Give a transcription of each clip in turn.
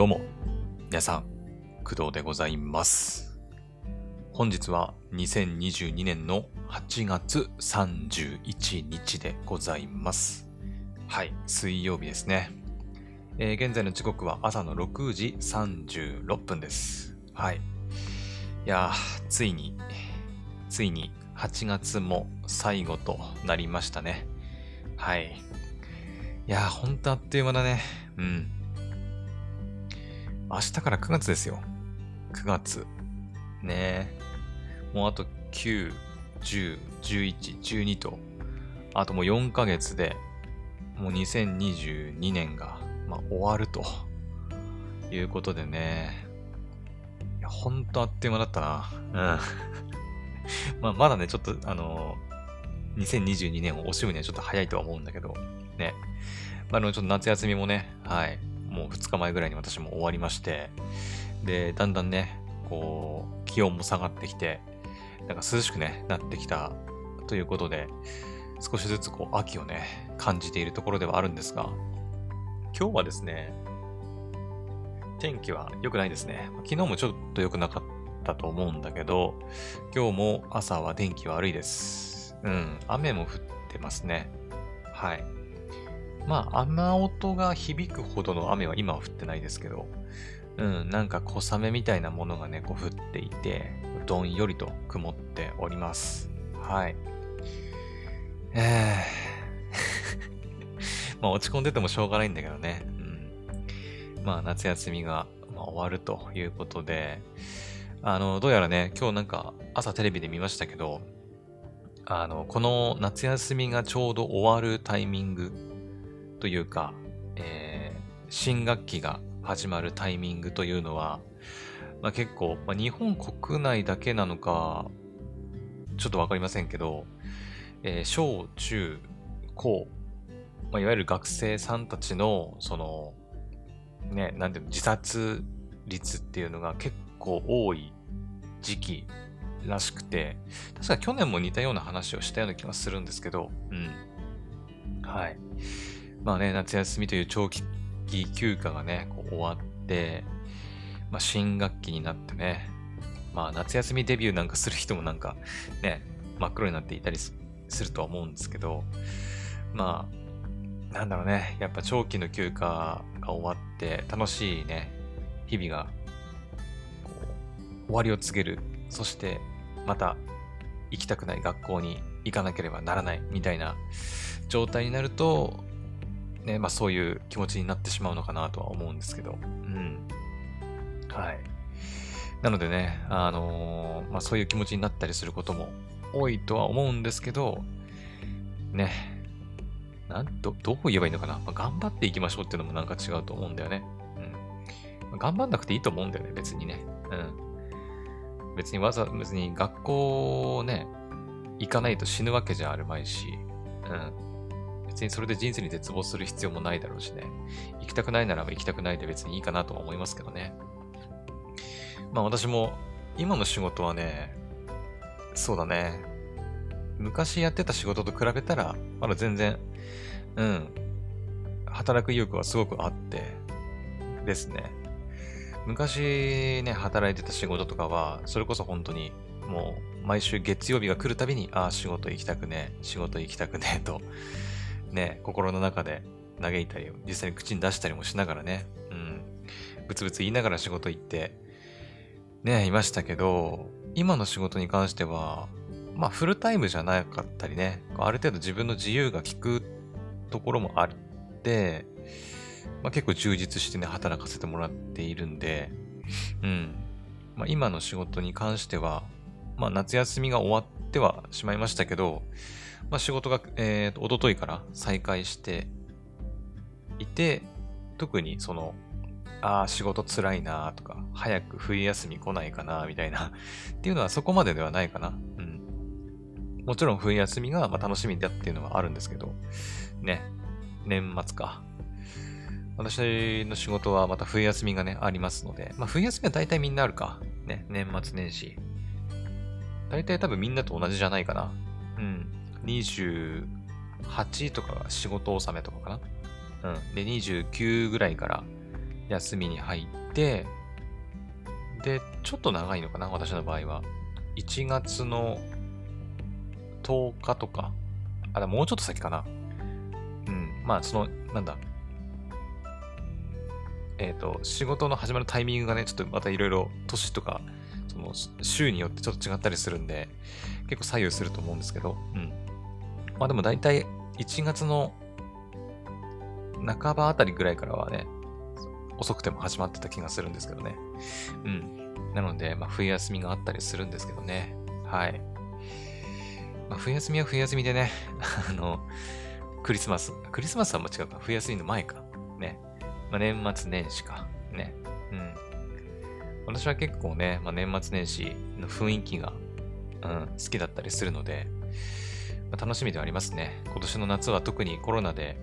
どうも、皆さん、工藤でございます。本日は2022年の8月31日でございます。はい、水曜日ですね。えー現在の時刻は朝の6時36分です。はい。いやー、ついに、ついに8月も最後となりましたね。はい。いやー、ほんとあっという間だね。うん。明日から9月ですよ。9月。ねえ。もうあと9、10、11、12と、あともう4ヶ月で、もう2022年が、まあ、終わるということでね。いや、ほんとあっという間だったな。うん。まあ、まだね、ちょっと、あの2022年を惜しむにはちょっと早いとは思うんだけど、ね。まあ、あの、ちょっと夏休みもね、はい。もう2日前ぐらいに私も終わりまして、で、だんだんね、こう、気温も下がってきて、なんか涼しくね、なってきたということで、少しずつこう、秋をね、感じているところではあるんですが、今日はですね、天気は良くないですね。昨日もちょっと良くなかったと思うんだけど、今日も朝は天気悪いです。うん、雨も降ってますね。はい。まあ、雨音が響くほどの雨は今は降ってないですけど、うん、なんか小雨みたいなものがね、こう降っていて、どんよりと曇っております。はい。えー まあ落ち込んでてもしょうがないんだけどね。うん。まあ夏休みが、ま、終わるということで、あの、どうやらね、今日なんか朝テレビで見ましたけど、あの、この夏休みがちょうど終わるタイミングというか、えー新学期が始まるタイミングというのは、まあ、結構、まあ、日本国内だけなのか、ちょっとわかりませんけど、えー小中高、まあ、いわゆる学生さんたちの、その、ね、なんていうの、自殺率っていうのが結構多い時期らしくて、確か去年も似たような話をしたような気がするんですけど、うん。はい。まあね、夏休みという長期休暇がね、こう終わって、まあ新学期になってね、まあ夏休みデビューなんかする人もなんかね、真っ黒になっていたりするとは思うんですけど、まあ、なんだろうね、やっぱ長期の休暇が終わって楽しいね、日々がこう終わりを告げる。そしてまた行きたくない学校に行かなければならないみたいな状態になると、ね、まあそういう気持ちになってしまうのかなとは思うんですけど、うん。はい。なのでね、あのーまあそういう気持ちになったりすることも多いとは思うんですけど、ね、なんど、どう言えばいいのかな、まあ、頑張っていきましょうっていうのもなんか違うと思うんだよね。うん。まあ頑張んなくていいと思うんだよね、別にね。うん。別にわざ、別に学校をね、行かないと死ぬわけじゃあるまいし、うん。別にそれで人生に絶望する必要もないだろうしね。行きたくないならば行きたくないで別にいいかなとは思いますけどね。まあ私も今の仕事はね、そうだね。昔やってた仕事と比べたら、まだ全然、うん、働く意欲はすごくあって、ですね。昔ね、働いてた仕事とかは、それこそ本当に、もう、毎週月曜日が来るたびに、ああ、仕事行きたくね、仕事行きたくねと、ね、心の中で嘆いたり、実際に口に出したりもしながらね、うん、ブツブツ言いながら仕事行って、ね、いましたけど、今の仕事に関しては、まあ、フルタイムじゃなかったりね、ある程度自分の自由が利くところもあって、まあ、結構充実してね、働かせてもらっているんで、うん。まあ、今の仕事に関しては、まあ、夏休みが終わってはしまいましたけど、まあ、仕事が、えーと、一昨日から再開していて、特にその、ああ、仕事辛いなとか、早く冬休み来ないかなみたいな、っていうのはそこまでではないかな。うん。もちろん冬休みがまあ楽しみだっていうのはあるんですけど、ね、年末か。私の仕事はまた冬休みがね、ありますので、まあ冬休みは大体みんなあるか。ね、年末年始。大体多分みんなと同じじゃないかな。28とかが仕事納めとかかな？うん。で、29ぐらいから休みに入って、で、ちょっと長いのかな、私の場合は。1月の10日とか、あ、でもうちょっと先かな。うん、まあ、その、なんだ。えっ、ー、と、仕事の始まるタイミングがね、ちょっとまたいろいろ年とか、その週によってちょっと違ったりするんで、結構左右すると思うんですけど、うん。まあでも大体1月の半ばあたりぐらいからはね、遅くても始まってた気がするんですけどね。うん。なので、まあ、冬休みがあったりするんですけどね。はい。まあ、冬休みは冬休みでね、あの、クリスマス、クリスマスはもう違うか、冬休みの前か。ね。まあ、年末年始か。ね。うん。私は結構ね、まあ、年末年始の雰囲気が、うん、好きだったりするので、まあ、楽しみではありますね。今年の夏は特にコロナで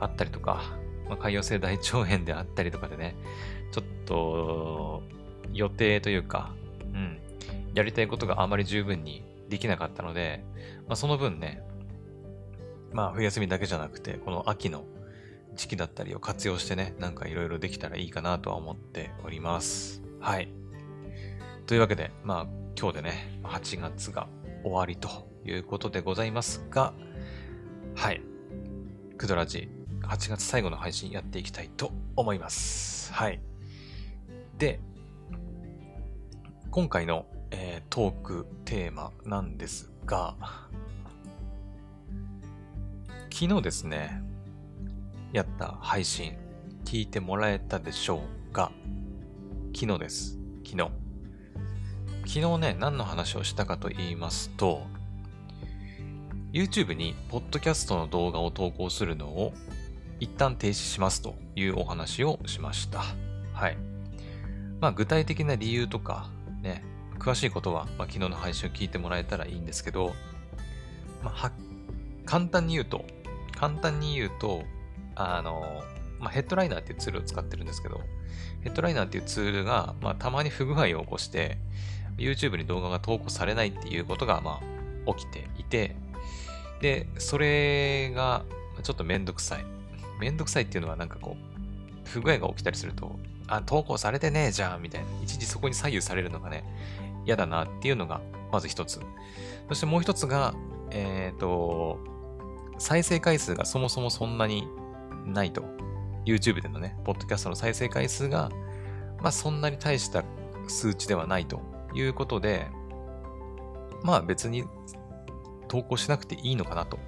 あったりとか、まあ、海洋性大腸炎であったりとかでね、ちょっと予定というか、うん、やりたいことがあまり十分にできなかったので、まあ、その分ね、まあ冬休みだけじゃなくて、この秋の時期だったりを活用してね、なんかいろいろできたらいいかなとは思っております。はい。というわけで、まあ今日でね、8月が終わりということでございますが、はい。クドラジ8月最後の配信やっていきたいと思います。はい。で、今回の、えー、トークテーマなんですが、昨日ですね、やった配信、聞いてもらえたでしょうか昨日です。昨日。昨日ね、何の話をしたかと言いますと、YouTube にポッドキャストの動画を投稿するのを一旦停止しますというお話をしました。はい。まあ具体的な理由とかね、詳しいことは、まあ、昨日の配信を聞いてもらえたらいいんですけど、まあ、簡単に言うと、簡単に言うと、あの、まあ、ヘッドライナーっていうツールを使ってるんですけど、ヘッドライナーっていうツールが、まあ、たまに不具合を起こして、YouTube に動画が投稿されないっていうことが、まあ、起きていて、で、それが、ちょっとめんどくさい。めんどくさいっていうのはなんかこう、不具合が起きたりすると、あ、投稿されてねえじゃん、みたいな。一時そこに左右されるのがね、嫌だなっていうのが、まず一つ。そしてもう一つが、えっ、ー、と、再生回数がそもそもそんなにないと。YouTube でのね、ポッドキャストの再生回数が、まあそんなに大した数値ではないということで、まあ別に投稿しなくていいのかなと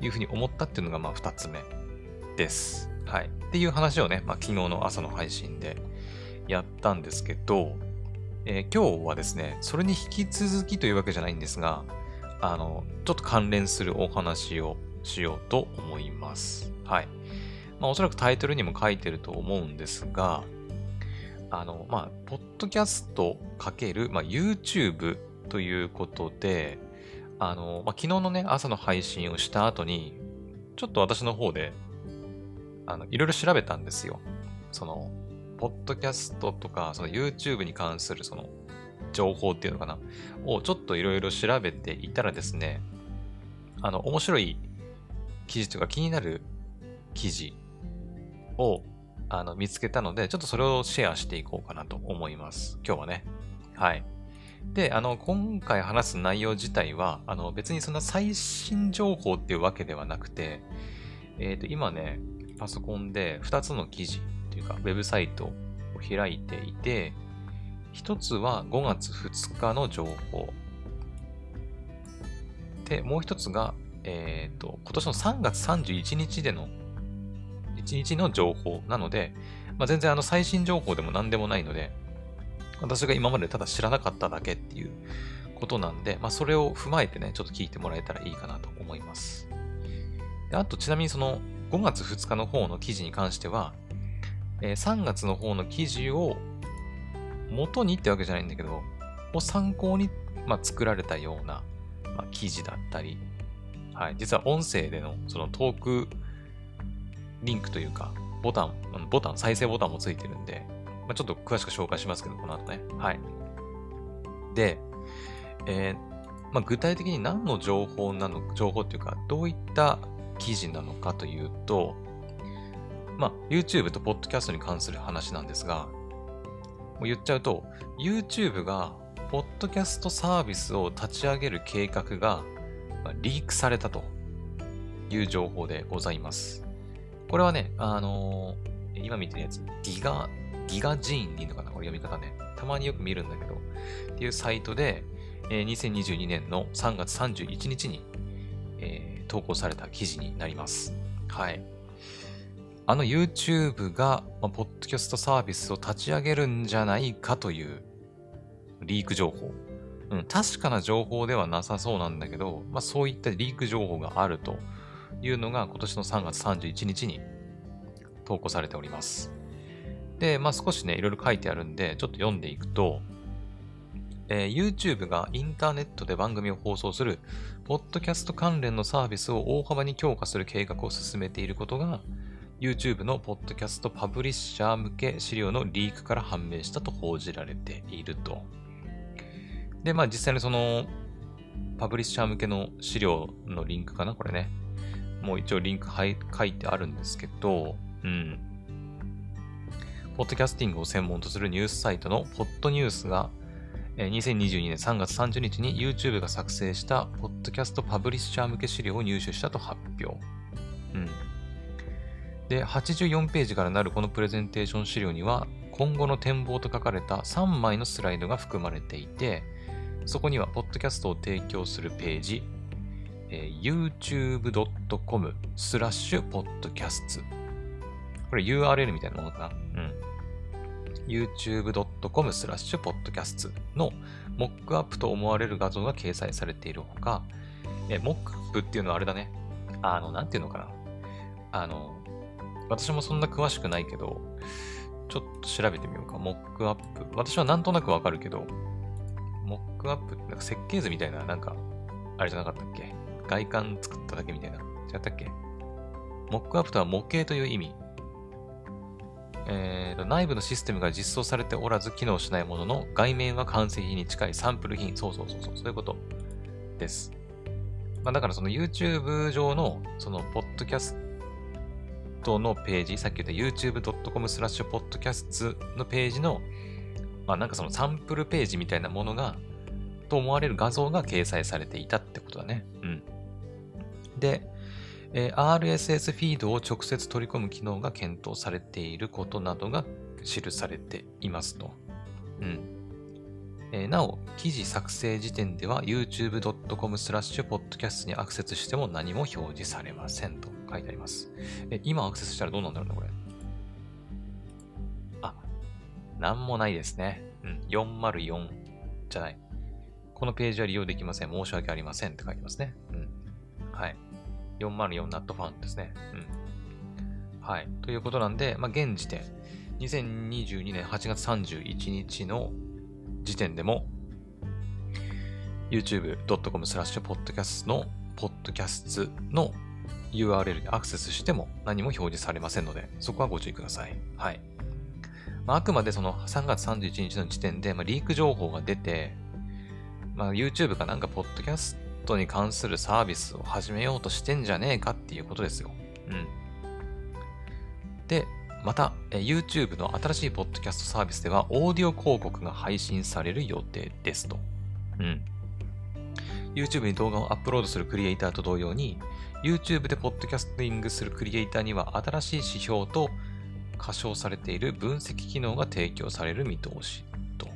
いうふうに思ったっていうのがまあ二つ目です。はい。っていう話をね、まあ、昨日の朝の配信でやったんですけど、えー、今日はですね、それに引き続きというわけじゃないんですが、あの、ちょっと関連するお話をしようと思います。はい。まあ、おそらくタイトルにも書いてると思うんですが、あの、まあ、ポッドキャストかける、まあ、YouTube ということで、あの、まあ、昨日のね、朝の配信をした後に、ちょっと私の方であの、いろいろ調べたんですよ。その、ポッドキャストとか、その YouTube に関するその、情報っていうのかなをちょっといろいろ調べていたらですね、あの、面白い記事とか気になる記事をあの見つけたので、ちょっとそれをシェアしていこうかなと思います。今日はね。はい。で、あの、今回話す内容自体は、あの、別にそんな最新情報っていうわけではなくて、えっ、ー、と、今ね、パソコンで2つの記事というか、ウェブサイトを開いていて、1つは5月2日の情報。で、もう1つが、えっ、ー、と、今年の3月31日での、1日の情報なので、まあ、全然あの最新情報でも何でもないので、私が今までただ知らなかっただけっていうことなんで、まあ、それを踏まえてね、ちょっと聞いてもらえたらいいかなと思います。であと、ちなみにその5月2日の方の記事に関しては、えー、3月の方の記事を元にってわけじゃないんだけど、を参考に、まあ、作られたような、まあ、記事だったり、はい、実は音声でのそのトークリンクというか、ボタン、ボタン、再生ボタンもついてるんで、まあ、ちょっと詳しく紹介しますけど、この後ね。はい。で、えー、まあ、具体的に何の情報なの、情報っていうか、どういった記事なのかというと、まあ、YouTube と Podcast に関する話なんですが、もう言っちゃうと、YouTube が、ポッドキャストサービスを立ち上げる計画が、まあ、リークされたという情報でございます。これはね、あのー、今見てるやつ、ギガ、ギガジーンでいいのかなこれ読み方ね。たまによく見るんだけど、っていうサイトで、えー、2022年の3月31日に、えー、投稿された記事になります。はい。あの YouTube が、まあ、ポッドキャストサービスを立ち上げるんじゃないかというリーク情報。うん、確かな情報ではなさそうなんだけど、まあ、そういったリーク情報があるというのが今年の3月31日に投稿されております。で、まあ、少しね、いろいろ書いてあるんで、ちょっと読んでいくと、えー、YouTube がインターネットで番組を放送する、ポッドキャスト関連のサービスを大幅に強化する計画を進めていることが、YouTube のポッドキャストパブリッシャー向け資料のリークから判明したと報じられていると。で、まあ実際にその、パブリッシャー向けの資料のリンクかな？これね。もう一応リンク書いてあるんですけど、うん。ポッドキャスティングを専門とするニュースサイトのポッドニュースが、2022年3月30日に YouTube が作成したポッドキャストパブリッシャー向け資料を入手したと発表。うん。で、84ページからなるこのプレゼンテーション資料には、今後の展望と書かれた3枚のスライドが含まれていて、そこには、ポッドキャストを提供するページ、えー、youtube.com スラッシュポッドキャスト。これ URL みたいなものかな。youtube.com スラッシュポッドキャストのモックアップと思われる画像が掲載されているほか、えモックアップっていうのはあれだね。あの、なんていうのかな。あの、私もそんな詳しくないけど、ちょっと調べてみようか。モックアップ。私はなんとなくわかるけど、モックアップってなんか設計図みたいな、なんか、あれじゃなかったっけ？外観作っただけみたいな。違ったっけ？モックアップとは模型という意味。えーと、内部のシステムが実装されておらず機能しないものの外面は完成品に近いサンプル品。そうそうそうそう、そういうことです。まあ、だからその YouTube 上のそのポッドキャストのページ、さっき言った youtube.com スラッシュポッドキャストのページの、まあなんかそのサンプルページみたいなものが、と思われる画像が掲載されていたってことだね。うん。で、えー、RSS フィードを直接取り込む機能が検討されていることなどが記されていますと。うん。えー、なお、記事作成時点では youtube.com スラッシュポッドキャストにアクセスしても何も表示されませんと。書いてあります。え、今アクセスしたらどうなんだろうね、これ。あ、なんもないですね。うん、404じゃない。このページは利用できません。申し訳ありませんって書いてますね。うん。はい。404 not found ですね。うん。はい。ということなんで、まあ、現時点、2022年8月31日の時点でも、youtube.com スラッシュポッドキャストのポッドキャストの URL にアクセスしても何も表示されませんので、そこはご注意ください。はい。まあ、あくまでその3月31日の時点で、まあ、リーク情報が出て、まあ、YouTube かなんかポッドキャストに関するサービスを始めようとしてんじゃねえかっていうことですよ。うん。で、また、YouTube の新しいポッドキャストサービスでは、オーディオ広告が配信される予定ですと。うん。YouTube に動画をアップロードするクリエイターと同様に、YouTube でポッドキャスティングするクリエイターには新しい指標と歌唱されている分析機能が提供される見通しと。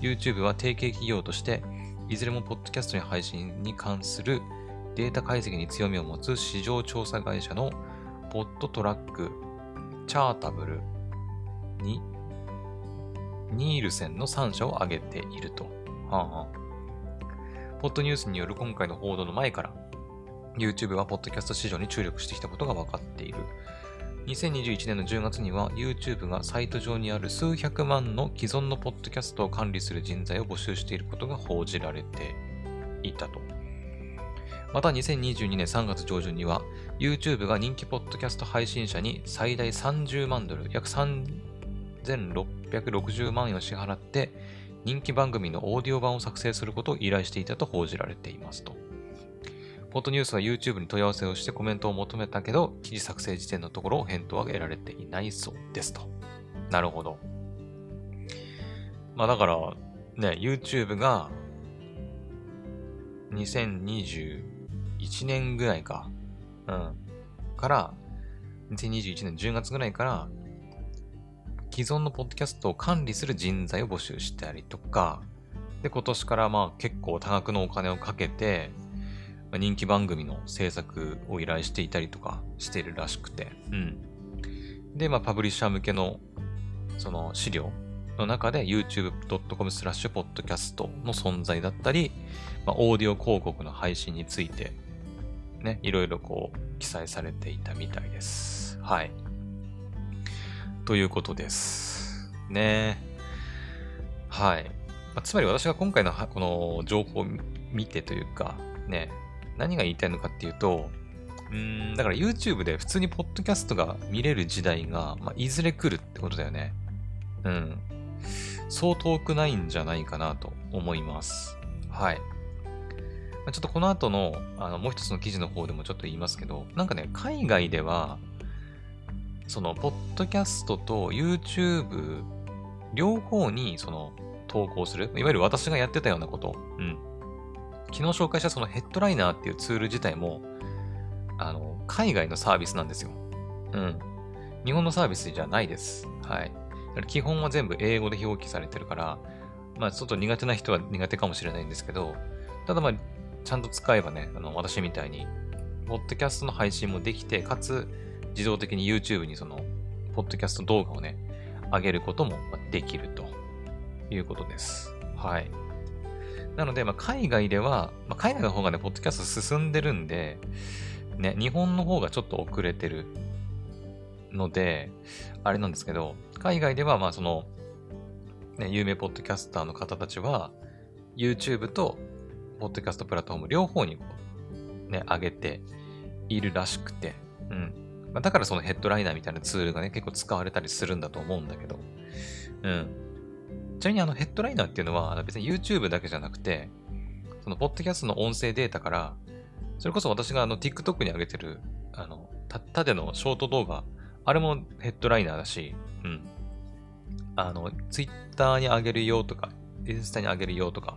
YouTube は提携企業として、いずれもポッドキャストに配信に関するデータ解析に強みを持つ市場調査会社のポッドトラック、チャータブルにニールセンの3社を挙げていると。はあはあ、ポッドニュースによる今回の報道の前から、YouTube はポッドキャスト市場に注力してきたことが分かっている。2021年の10月には YouTube がサイト上にある数百万の既存のポッドキャストを管理する人材を募集していることが報じられていたと。また2022年3月上旬には YouTube が人気ポッドキャスト配信者に最大30万ドル、約3660万円を支払って人気番組のオーディオ版を作成することを依頼していたと報じられていますと。ポッドニュースは YouTube に問い合わせをしてコメントを求めたけど、記事作成時点のところ返答は得られていないそうですと。なるほど。まあだから、ね、YouTube が2021年ぐらいか。うん。から、2021年10月ぐらいから、既存のポッドキャストを管理する人材を募集したりとか、で、今年からまあ結構多額のお金をかけて、人気番組の制作を依頼していたりとかしてるらしくて、うん。で、まあパブリッシャー向けのその資料の中で youtube.com スラッシュポッドキャストの存在だったり、まあ、オーディオ広告の配信について、ね、いろいろこう、記載されていたみたいです。はい。ということです。ねはい。まあ、つまり私が今回のこの情報を見てというか、ね、何が言いたいのかっていうと、うん、だから YouTube で普通にポッドキャストが見れる時代が、まあ、いずれ来るってことだよね。うん。そう遠くないんじゃないかなと思います。はい。ちょっとこの後の、あの、もう一つの記事の方でもちょっと言いますけど、なんかね、海外では、その、ポッドキャストと YouTube、両方に、その、投稿する。いわゆる私がやってたようなこと。うん。昨日紹介したそのヘッドライナーっていうツール自体も、あの、海外のサービスなんですよ。うん。日本のサービスじゃないです。はい。基本は全部英語で表記されてるから、まあちょっと苦手な人は苦手かもしれないんですけど、ただまあ、ちゃんと使えばね、あの、私みたいに、ポッドキャストの配信もできて、かつ、自動的に YouTube にその、ポッドキャスト動画をね、上げることもできるということです。はい。なので、まあ、海外では、まあ、海外の方がね、ポッドキャスト進んでるんで、ね、日本の方がちょっと遅れてるので、あれなんですけど、海外では、まあその、ね、有名ポッドキャスターの方たちは、YouTube と、ポッドキャストプラットフォーム両方にこう、ね、上げているらしくて、うん。まあ、だからそのヘッドライナーみたいなツールがね、結構使われたりするんだと思うんだけど、うん。ちなみにあのヘッドライナーっていうのは別に YouTube だけじゃなくて、そのポッドキャストの音声データから、それこそ私があの TikTok に上げてる、あの、縦のショート動画あれもヘッドライナーだし、うん。あの、ツイッターに上げるよとか、インスタに上げるよとか、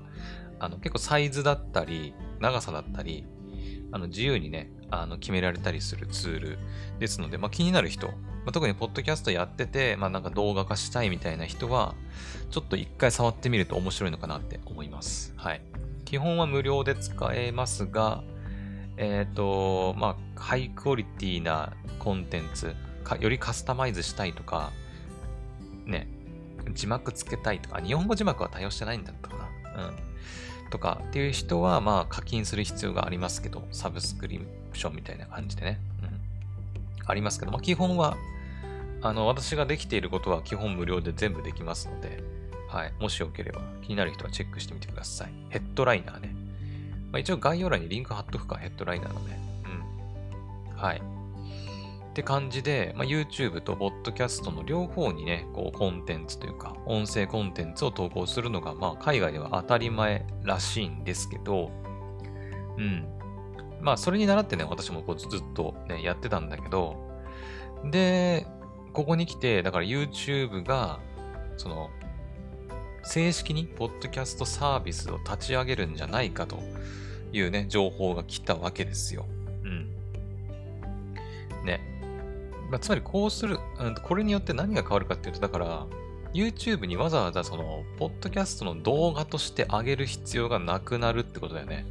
あの、結構サイズだったり、長さだったり、あの、自由にね、あの、決められたりするツールですので、まあ、気になる人、まあ、特にポッドキャストやってて、まあ、なんか動画化したいみたいな人は、ちょっと一回触ってみると面白いのかなって思います。はい。基本は無料で使えますが、えっ、ー、と、まあ、ハイクオリティなコンテンツ、かよりカスタマイズしたいとか、ね、字幕つけたいとか、日本語字幕は対応してないんだったかな。うん。とかっていう人は、まあ課金する必要がありますけど、サブスクリプションみたいな感じでね。うん。ありますけど、まあ基本は、あの、私ができていることは基本無料で全部できますので、はい。もしよければ気になる人はチェックしてみてください。ヘッドライナーね。まあ、一応概要欄にリンク貼っとくか、ヘッドライナーのね。うん。はい。って感じで、まあ、YouTube と Podcast の両方にね、こうコンテンツというか、音声コンテンツを投稿するのが、まあ、海外では当たり前らしいんですけど、うん。まあ、それに倣ってね、私もこうずっとね、やってたんだけど、で、ここに来て、だから YouTube が、その、正式にポッドキャストサービスを立ち上げるんじゃないかというね、情報が来たわけですよ。うん。ね。まあ、つまりこうする、うん、これによって何が変わるかっていうと、だから、YouTube にわざわざその、ポッドキャストの動画として上げる必要がなくなるってことだよね。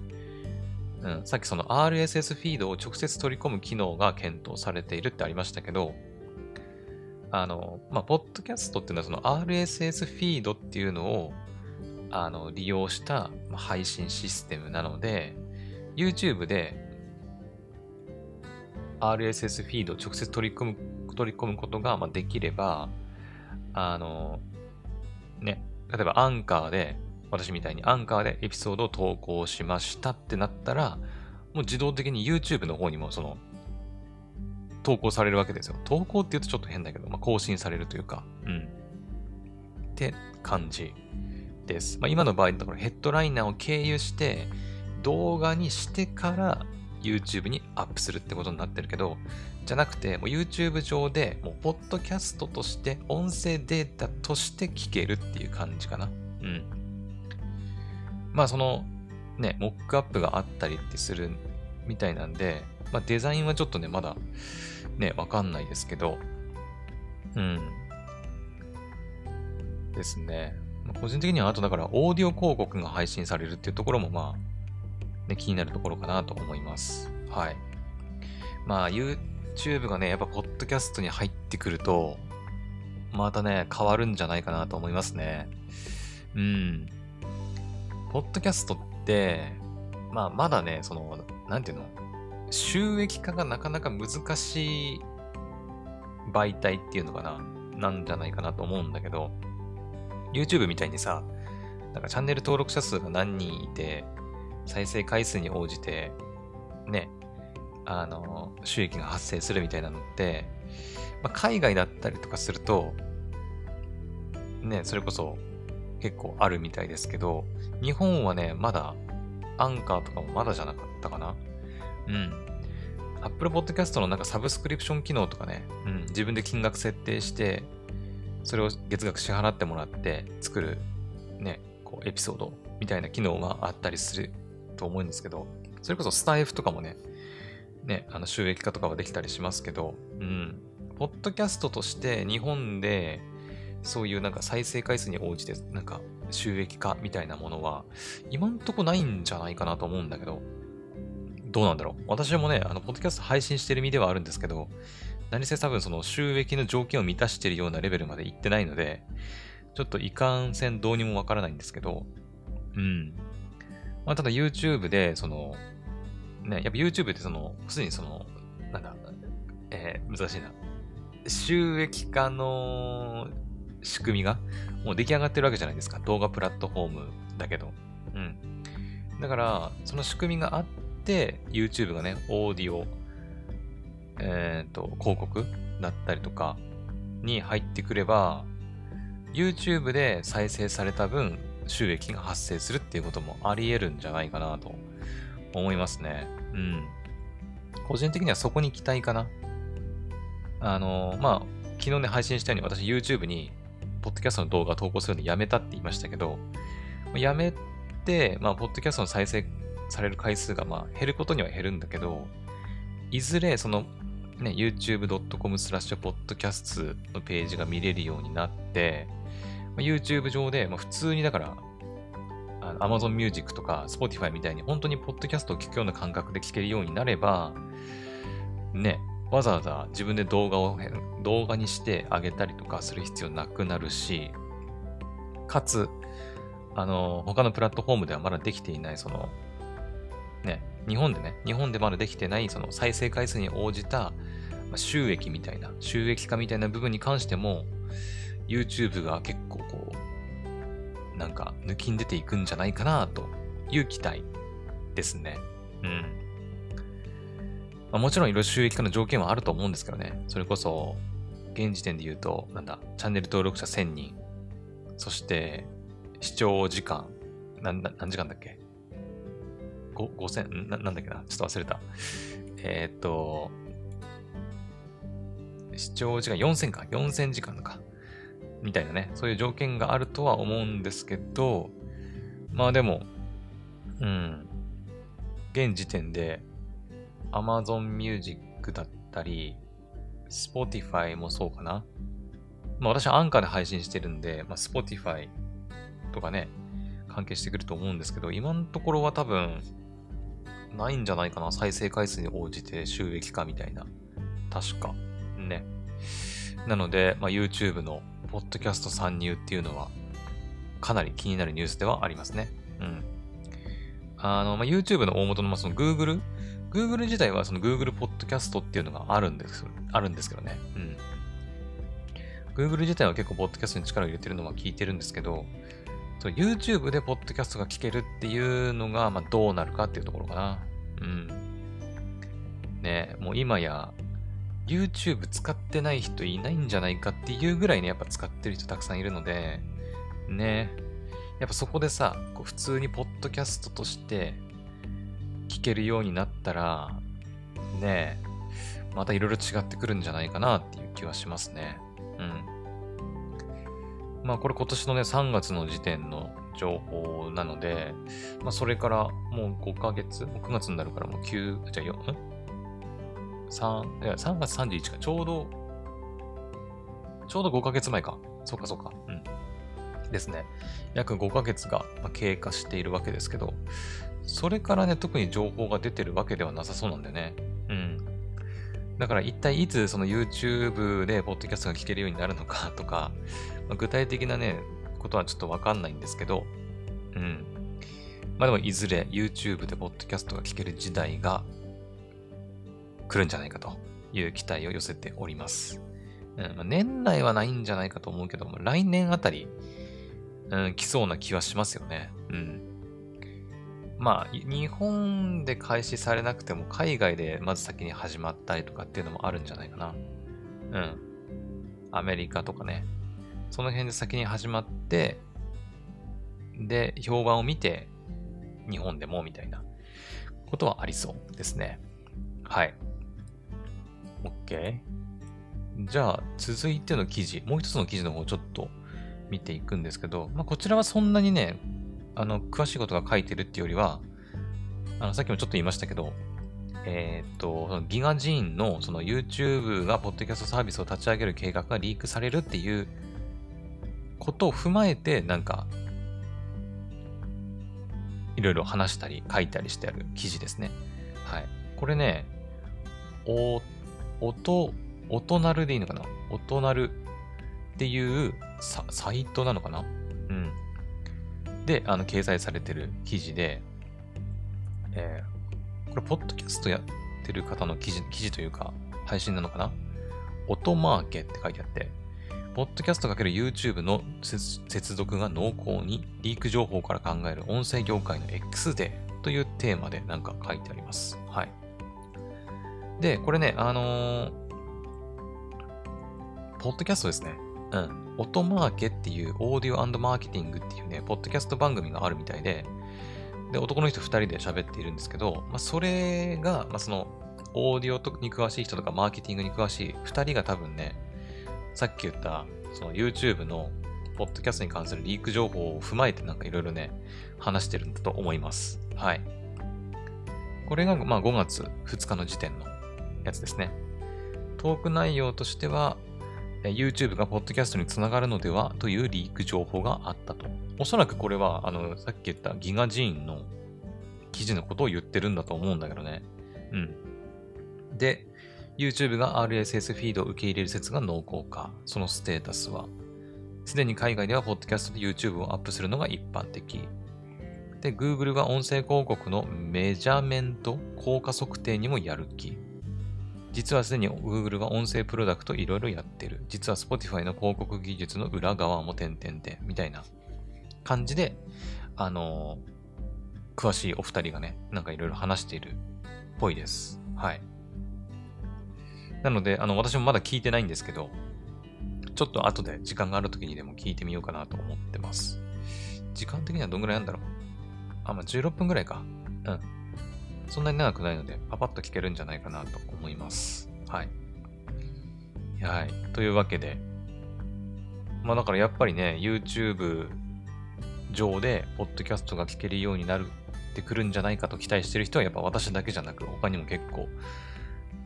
うん、さっきその RSS フィードを直接取り込む機能が検討されているってありましたけど、あの、まあ、ポッドキャストっていうのはその RSS フィードっていうのを、あの、利用した配信システムなので、YouTube で RSS フィードを直接取り込む、取り込むことがまできれば、あの、ね、例えばアンカーで、私みたいにアンカーでエピソードを投稿しましたってなったら、もう自動的に YouTube の方にもその、投稿されるわけですよ。投稿って言うとちょっと変だけど、まあ、更新されるというか、うん。って感じです。まあ、今の場合のところヘッドライナーを経由して、動画にしてから YouTube にアップするってことになってるけど、じゃなくて、も YouTube 上で、もう、ポッドキャストとして、音声データとして聞けるっていう感じかな。うん。まあ、その、ね、モックアップがあったりってするみたいなんで、まあ、デザインはちょっとね、まだ、ね、わかんないですけど、うん。ですね。個人的には、あとだから、オーディオ広告が配信されるっていうところも、まあ、ね、気になるところかなと思います。はい。まあ、YouTube がね、やっぱ、ポッドキャストに入ってくると、またね、変わるんじゃないかなと思いますね。うん。ポッドキャストって、まあ、まだね、その、なんていうの？収益化がなかなか難しい媒体っていうのかななんじゃないかなと思うんだけど、YouTube みたいにさ、なんかチャンネル登録者数が何人いて、再生回数に応じて、ね、あの、収益が発生するみたいなのって、まあ、海外だったりとかすると、ね、それこそ結構あるみたいですけど、日本はね、まだ、アンカーとかもまだじゃなかったかなうん。Apple Podcast のなんかサブスクリプション機能とかね、うん、自分で金額設定して、それを月額支払ってもらって作る、ね、こうエピソードみたいな機能があったりすると思うんですけど、それこそスタイフとかもね、ね、あの収益化とかはできたりしますけど、うん、ポッドキャストとして日本でそういうなんか再生回数に応じてなんか収益化みたいなものは今んとこないんじゃないかなと思うんだけど、どうなんだろう？私もね、あの、ポッドキャスト配信してる身ではあるんですけど、何せ多分その収益の条件を満たしてるようなレベルまで行ってないので、ちょっといかんせんどうにもわからないんですけど、うん。まあ、ただ YouTube で、その、ね、やっぱ YouTube ってその、すでにその、なんだ、えー、難しいな。収益化の仕組みがもう出来上がってるわけじゃないですか。動画プラットフォームだけど。うん。だから、その仕組みがあって、YouTube がね、オーディオ、えっ、ー、と、広告だったりとかに入ってくれば、YouTube で再生された分、収益が発生するっていうこともあり得るんじゃないかなと思いますね。うん。個人的にはそこに期待かな。あの、まあ、昨日ね、配信したように私 YouTube に、ポッドキャストの動画投稿するのやめたって言いましたけど、やめて、まあ、ポッドキャストの再生される回数がまあ減ることには減るんだけど、いずれそのね、youtube.com スラッシュポッドキャストのページが見れるようになって、YouTube 上で、まあ、普通にだから、Amazon Music とか Spotify みたいに本当にポッドキャストを聞くような感覚で聞けるようになれば、ね、わざわざ自分で動画を、動画にしてあげたりとかする必要なくなるし、かつ、あの、他のプラットフォームではまだできていない、その、ね、日本でね、日本でまだできてないその再生回数に応じた収益みたいな、収益化みたいな部分に関しても、YouTube が結構こう、なんか抜きん出ていくんじゃないかなという期待ですね。うん。まあ、もちろんいろいろ収益化の条件はあると思うんですけどね。それこそ、現時点で言うと、なんだ、チャンネル登録者1000人、そして、視聴時間、な、な何時間だっけ？5000な、なんだっけな？ちょっと忘れた。えー、っと、視聴時間4000か。4000時間か。みたいなね。そういう条件があるとは思うんですけど、まあでも、うん。現時点で Amazon Music だったり、Spotify もそうかな。まあ私はアンカーで配信してるんで、まあ Spotify とかね、関係してくると思うんですけど、今のところは多分、ないんじゃないかな。再生回数に応じて収益化みたいな。確か。ね。なので、まあ、YouTube のポッドキャスト参入っていうのは、かなり気になるニュースではありますね。うん。あの、まあ、YouTube の大元の、ま、その Google、Google 自体はその Google ポッドキャストっていうのがあるんです、あるんですけどね。うん。Google 自体は結構ポッドキャストに力を入れてるのは聞いてるんですけど、YouTube でポッドキャストが聞けるっていうのが、まあ、どうなるかっていうところかな。うん。ねもう今や YouTube 使ってない人いないんじゃないかっていうぐらいね、やっぱ使ってる人たくさんいるので、ねやっぱそこでさ、こう普通にポッドキャストとして聞けるようになったら、ね、またいろいろ違ってくるんじゃないかなっていう気はしますね。うん。まあこれ今年のね、3月の時点の情報なので、まあそれからもう5ヶ月、もう9月になるからもう9、じゃあ4、ん？?3、いや3月31か、ちょうど、ちょうど5ヶ月前か。そうかそうか。うん。ですね。約5ヶ月が経過しているわけですけど、それからね、特に情報が出てるわけではなさそうなんだよね。うん。だから一体いつその YouTube でポッドキャストが聞けるようになるのか とか、まあ、具体的なね、ことはちょっとわかんないんですけど、うん。まあでもいずれ YouTube でポッドキャストが聞ける時代が来るんじゃないかという期待を寄せております。うんまあ、年内はないんじゃないかと思うけども、来年あたり、うん、来そうな気はしますよね。うん。まあ、日本で開始されなくても、海外でまず先に始まったりとかっていうのもあるんじゃないかな。うん。アメリカとかね。その辺で先に始まって、で、評判を見て、日本でもみたいなことはありそうですね。はい。OK。じゃあ、続いての記事、もう一つの記事の方をちょっと見ていくんですけど、まあ、こちらはそんなにね、あの、詳しいことが書いてるっていうよりは、あの、さっきもちょっと言いましたけど、えー、っと、そのギガジーンのその YouTube がポッドキャストサービスを立ち上げる計画がリークされるっていうことを踏まえて、なんか、いろいろ話したり書いたりしてある記事ですね。はい。これね、おっ、音、音なるでいいのかな？音なるっていうサイトなのかな？うん。で、あの、掲載されてる記事で、えー、これ、ポッドキャストやってる方の記事、記事というか、配信なのかな？音マーケって書いてあって、ポッドキャスト ×YouTube の接続が濃厚にリーク情報から考える音声業界の X デーというテーマでなんか書いてあります。はい。で、これね、あのー、ポッドキャストですね。うん。音マーケっていうオーディオマーケティングっていうね、ポッドキャスト番組があるみたいで、で、男の人2人で喋っているんですけど、まあ、それが、まあ、その、オーディオに詳しい人とかマーケティングに詳しい2人が多分ね、さっき言った、その YouTube のポッドキャストに関するリーク情報を踏まえてなんかいろいろね、話してるんだと思います。はい。これが、まあ5月2日の時点のやつですね。トーク内容としては、YouTube がポッドキャストにつながるのではというリーク情報があったと。おそらくこれは、あの、さっき言ったギガジーンの記事のことを言ってるんだと思うんだけどね。うん。で、YouTube が RSS フィードを受け入れる説が濃厚化。そのステータスは。すでに海外ではポッドキャストで YouTube をアップするのが一般的。で、Google が音声広告のメジャーメント、効果測定にもやる気。実はすでに Google が音声プロダクトいろいろやってる。実は Spotify の広告技術の裏側も点々で、みたいな感じで、あのー、詳しいお二人がね、なんかいろいろ話しているっぽいです。はい。なので、あの、私もまだ聞いてないんですけど、ちょっと後で時間がある時にでも聞いてみようかなと思ってます。時間的にはどんぐらいなんだろうあ、まあ、16分ぐらいか。うん。そんなに長くないので、パパッと聞けるんじゃないかなと思います。はい。はい。というわけで、まあだからやっぱりね、YouTube 上で、ポッドキャストが聞けるようになるってくるんじゃないかと期待してる人は、やっぱ私だけじゃなく、他にも結構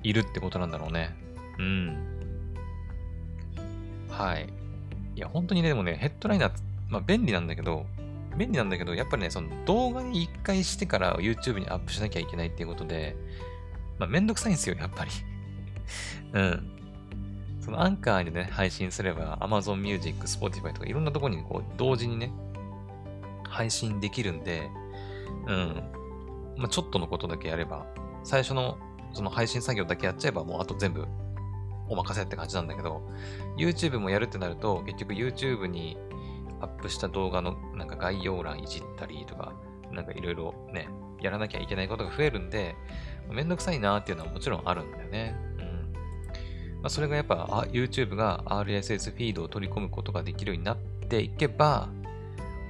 いるってことなんだろうね。うん。はい。いや、本当にね、でもね、ヘッドライナー、まあ便利なんだけど、便利なんだけど、やっぱりね、その動画に一回してから YouTube にアップしなきゃいけないっていうことで、まあめんどくさいんですよ、やっぱり うん。そのアンカーにね、配信すれば Amazon Music、Spotify とかいろんなとこにこう同時にね、配信できるんで、うん。まあちょっとのことだけやれば、最初のその配信作業だけやっちゃえばもうあと全部お任せって感じなんだけど、YouTube もやるってなると、結局 YouTube にアップした動画のなんか概要欄いじったりとか、なんかいろいろね、やらなきゃいけないことが増えるんで、めんどくさいなっていうのはもちろんあるんだよね。うん。まあ、それがやっぱ YouTube が RSS フィードを取り込むことができるようになっていけば、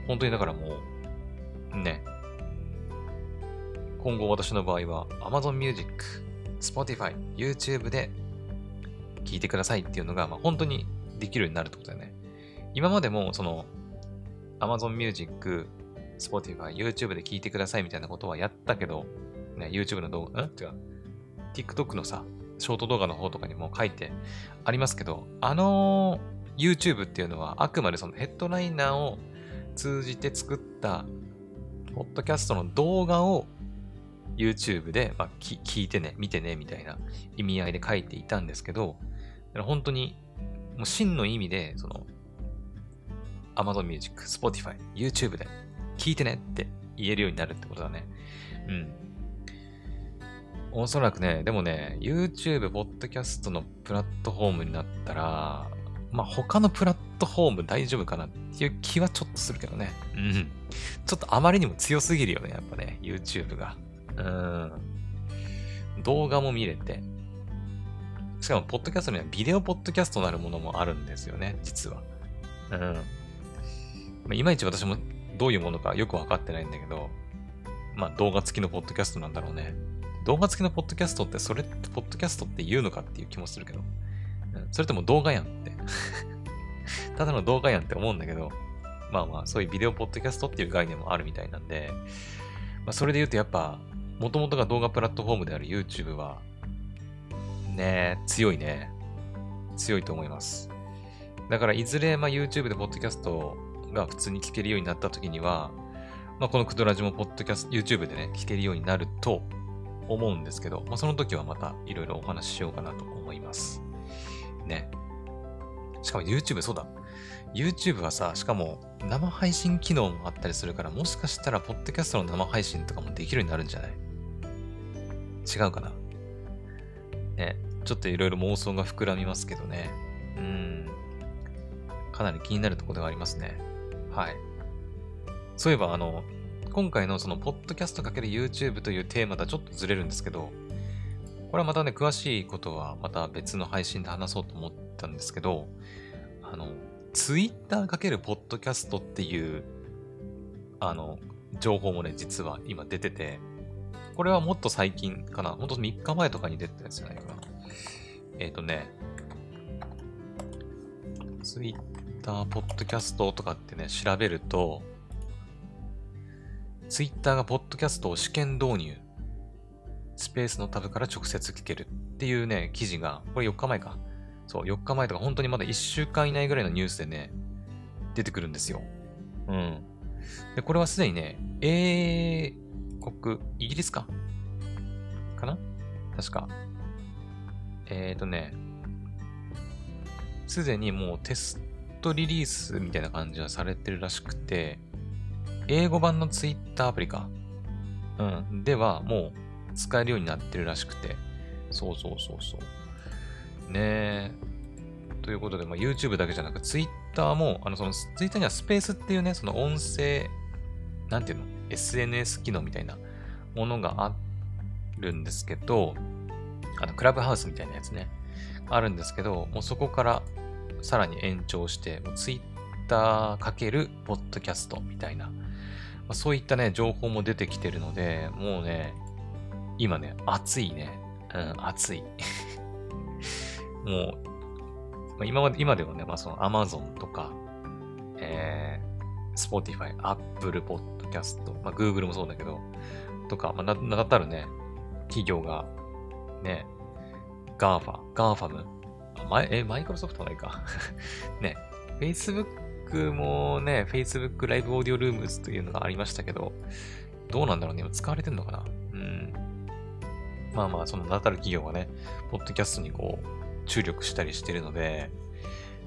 本当にだからもう、ね、今後私の場合は Amazon Music、Spotify、YouTube で聞いてくださいっていうのが、まあ、本当にできるようになるってことだよね。今までもその Amazon Music、Spotify、YouTube で聞いてくださいみたいなことはやったけど、ね、YouTube の動画、ん？違う。TikTok のさ、ショート動画の方とかにも書いてありますけど、あの YouTube っていうのはあくまでそのヘッドライナーを通じて作ったポッドキャストの動画を YouTube で、まあ、聞いてね、見てね、みたいな意味合いで書いていたんですけど、本当に、もう真の意味で、その、Amazon Music、Spotify、YouTube で聞いてねって言えるようになるってことだね。うん。おそらくね、でもね、YouTube、ポッドキャストのプラットフォームになったら、まあ他のプラットフォーム大丈夫かなっていう気はちょっとするけどね。うん。ちょっとあまりにも強すぎるよね、やっぱね、YouTube が。うん。動画も見れて。しかも、ポッドキャストにはビデオポッドキャストなるものもあるんですよね、実は。うん。まあいまいち私もどういうものかよくわかってないんだけど、まあ動画付きのポッドキャストなんだろうね。動画付きのポッドキャストってそれってポッドキャストって言うのかっていう気もするけど。それとも動画やんって ただの動画やんって思うんだけど、まあまあそういうビデオポッドキャストっていう概念もあるみたいなんで、まあそれで言うとやっぱ元々が動画プラットフォームである YouTube は、ね強いね。強いと思います。だからいずれ、まあ、YouTube でポッドキャストをが普通に聞けるようになった時には、まあ、このクドラジもポッドキャスト、YouTube でね、聞けるようになると思うんですけど、まあ、その時はまたいろいろお話ししようかなと思います。ね。しかも YouTube、そうだ。YouTube はさ、しかも生配信機能もあったりするから、もしかしたら、ポッドキャストの生配信とかもできるようになるんじゃない？違うかな？ね。ちょっといろいろ妄想が膨らみますけどね。うん。かなり気になるところではありますね。はい。そういえば、あの、今回のその、ポッドキャスト ×YouTube というテーマとはちょっとずれるんですけど、これはまたね、詳しいことはまた別の配信で話そうと思ったんですけど、あの、Twitter ×ポッドキャストっていう、あの、情報もね、実は今出てて、これはもっと最近かな。ほんと3日前とかに出てたやつじゃないかな。えっ、ー、とね、Twitter ポッドキャストとかってね、調べると、Twitter がポッドキャストを試験導入。スペースのタブから直接聞けるっていうね、記事が、これ4日前か。そう、4日前とか本当にまだ1週間以内ぐらいのニュースでね、出てくるんですよ。うん。で、これはすでにね、英国、イギリスか？かな？確か。えっ、ー、とね、すでにもうテストリリースみたいな感じはされてるらしくて、英語版の Twitter アプリか。うん。では、もう使えるようになってるらしくて。そうそうそうそう。ねえ。ということで、まあ、YouTube だけじゃなく、Twitter も、あの、その Twitter にはスペースっていうね、その音声、なんていうの ?SNS 機能みたいなものがあるんですけど、あの、クラブハウスみたいなやつね。あるんですけど、もうそこからさらに延長して、もう Twitter かけるポッドキャストみたいなまあ、そういったね、情報も出てきてるので、もうね、今ね、暑いね。うん、暑い。もう、まあ、今まで、今ではね、まあその Amazon とか、えー、Spotify、Apple Podcast、まあ Google もそうだけど、とか、まあ、な、だたらね、企業が、ね、GAFA、GAFAM、え、マイクロソフトないか。ね、Facebook もね、Facebook ライブオーディオルームズというのがありましたけど、どうなんだろうね使われてんのかな？うん。まあまあ、その名だたる企業がね、ポッドキャストにこう、注力したりしてるので、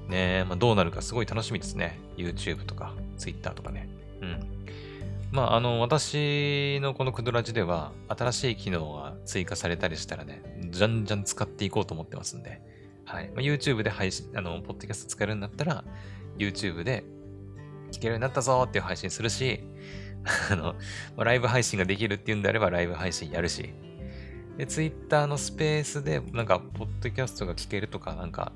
ねまあどうなるかすごい楽しみですね。YouTube とか Twitter とかね。うん。まあ、あの、私のこのクドラジでは、新しい機能が追加されたりしたらね、じゃんじゃん使っていこうと思ってますんで、はい。まあ、YouTube で配信、あの、ポッドキャスト使えるんだったら、YouTube で聞けるようになったぞっていう配信するし、あのま、ライブ配信ができるっていうんであればライブ配信やるし、で、Twitter のスペースでなんか、ポッドキャストが聞けるとか、なんか、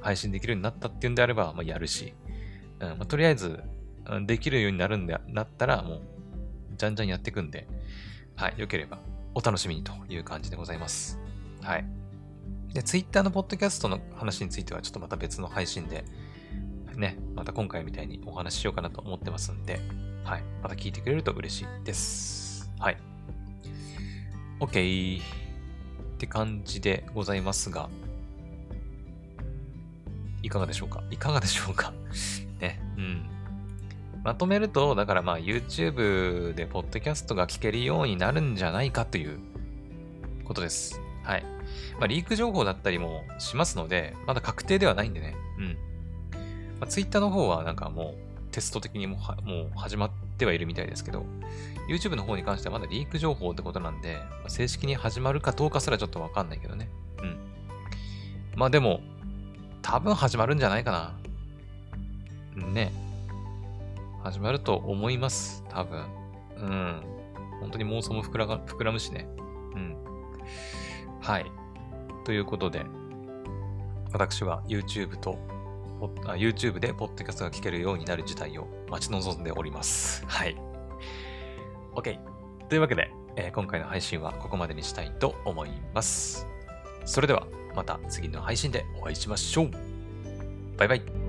配信できるようになったっていうんであれば、まあ、やるし、うんまあ、とりあえず、できるようになるんで、なったら、もう、じゃんじゃんやっていくんで、はい。よければお楽しみにという感じでございます。はい。で、Twitter のポッドキャストの話についてはちょっとまた別の配信でね、また今回みたいにお話ししようかなと思ってますんで、はい。また聞いてくれると嬉しいです。はい。OK。って感じでございますが、いかがでしょうか？いかがでしょうか？ね。うん。まとめると、だからまあ YouTube でポッドキャストが聞けるようになるんじゃないかということです。はい。まあ、リーク情報だったりもしますので、まだ確定ではないんでね。うん。まあ、Twitter の方はなんかもうテスト的にももう始まってはいるみたいですけど、YouTube の方に関してはまだリーク情報ってことなんで、まあ、正式に始まるかどうかすらちょっとわかんないけどね。うん。まあでも、多分始まるんじゃないかな。ね。始まると思います。多分。うん。本当に妄想も膨ら膨らむしね。うん。はい。ということで、私は YouTube と、YouTube でポッドキャストが聞けるようになる事態を待ち望んでおります。はい。OK。というわけで、えー、今回の配信はここまでにしたいと思います。それでは、また次の配信でお会いしましょう。バイバイ。